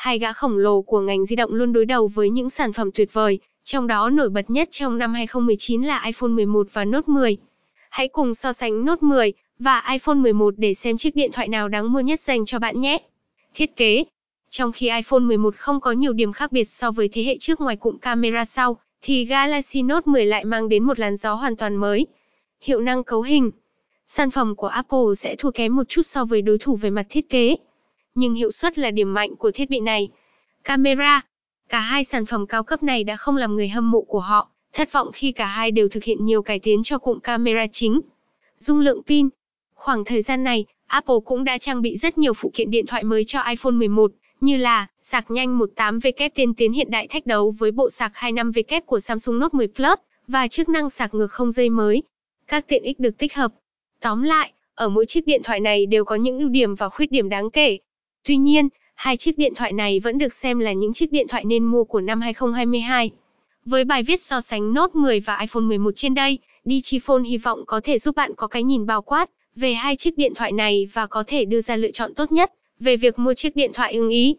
hai gã khổng lồ của ngành di động luôn đối đầu với những sản phẩm tuyệt vời, trong đó nổi bật nhất trong năm 2019 là iPhone 11 và Note 10. Hãy cùng so sánh Note 10 và iPhone 11 để xem chiếc điện thoại nào đáng mua nhất dành cho bạn nhé. Thiết kế Trong khi iPhone 11 không có nhiều điểm khác biệt so với thế hệ trước ngoài cụm camera sau, thì Galaxy Note 10 lại mang đến một làn gió hoàn toàn mới. Hiệu năng cấu hình Sản phẩm của Apple sẽ thua kém một chút so với đối thủ về mặt thiết kế. Nhưng hiệu suất là điểm mạnh của thiết bị này. Camera Cả hai sản phẩm cao cấp này đã không làm người hâm mộ của họ thất vọng khi cả hai đều thực hiện nhiều cải tiến cho cụm camera chính. Dung lượng pin Khoảng thời gian này, Apple cũng đã trang bị rất nhiều phụ kiện điện thoại mới cho iPhone 11, như là sạc nhanh 18W tiên tiến hiện đại thách đấu với bộ sạc 25W của Samsung Note 10 Plus và chức năng sạc ngược không dây mới. Các tiện ích được tích hợp. Tóm lại, ở mỗi chiếc điện thoại này đều có những ưu điểm và khuyết điểm đáng kể. Tuy nhiên, hai chiếc điện thoại này vẫn được xem là những chiếc điện thoại nên mua của năm 2022. Với bài viết so sánh Note 10 và iPhone 11 trên đây, Digiphone hy vọng có thể giúp bạn có cái nhìn bao quát về hai chiếc điện thoại này và có thể đưa ra lựa chọn tốt nhất về việc mua chiếc điện thoại ưng ý.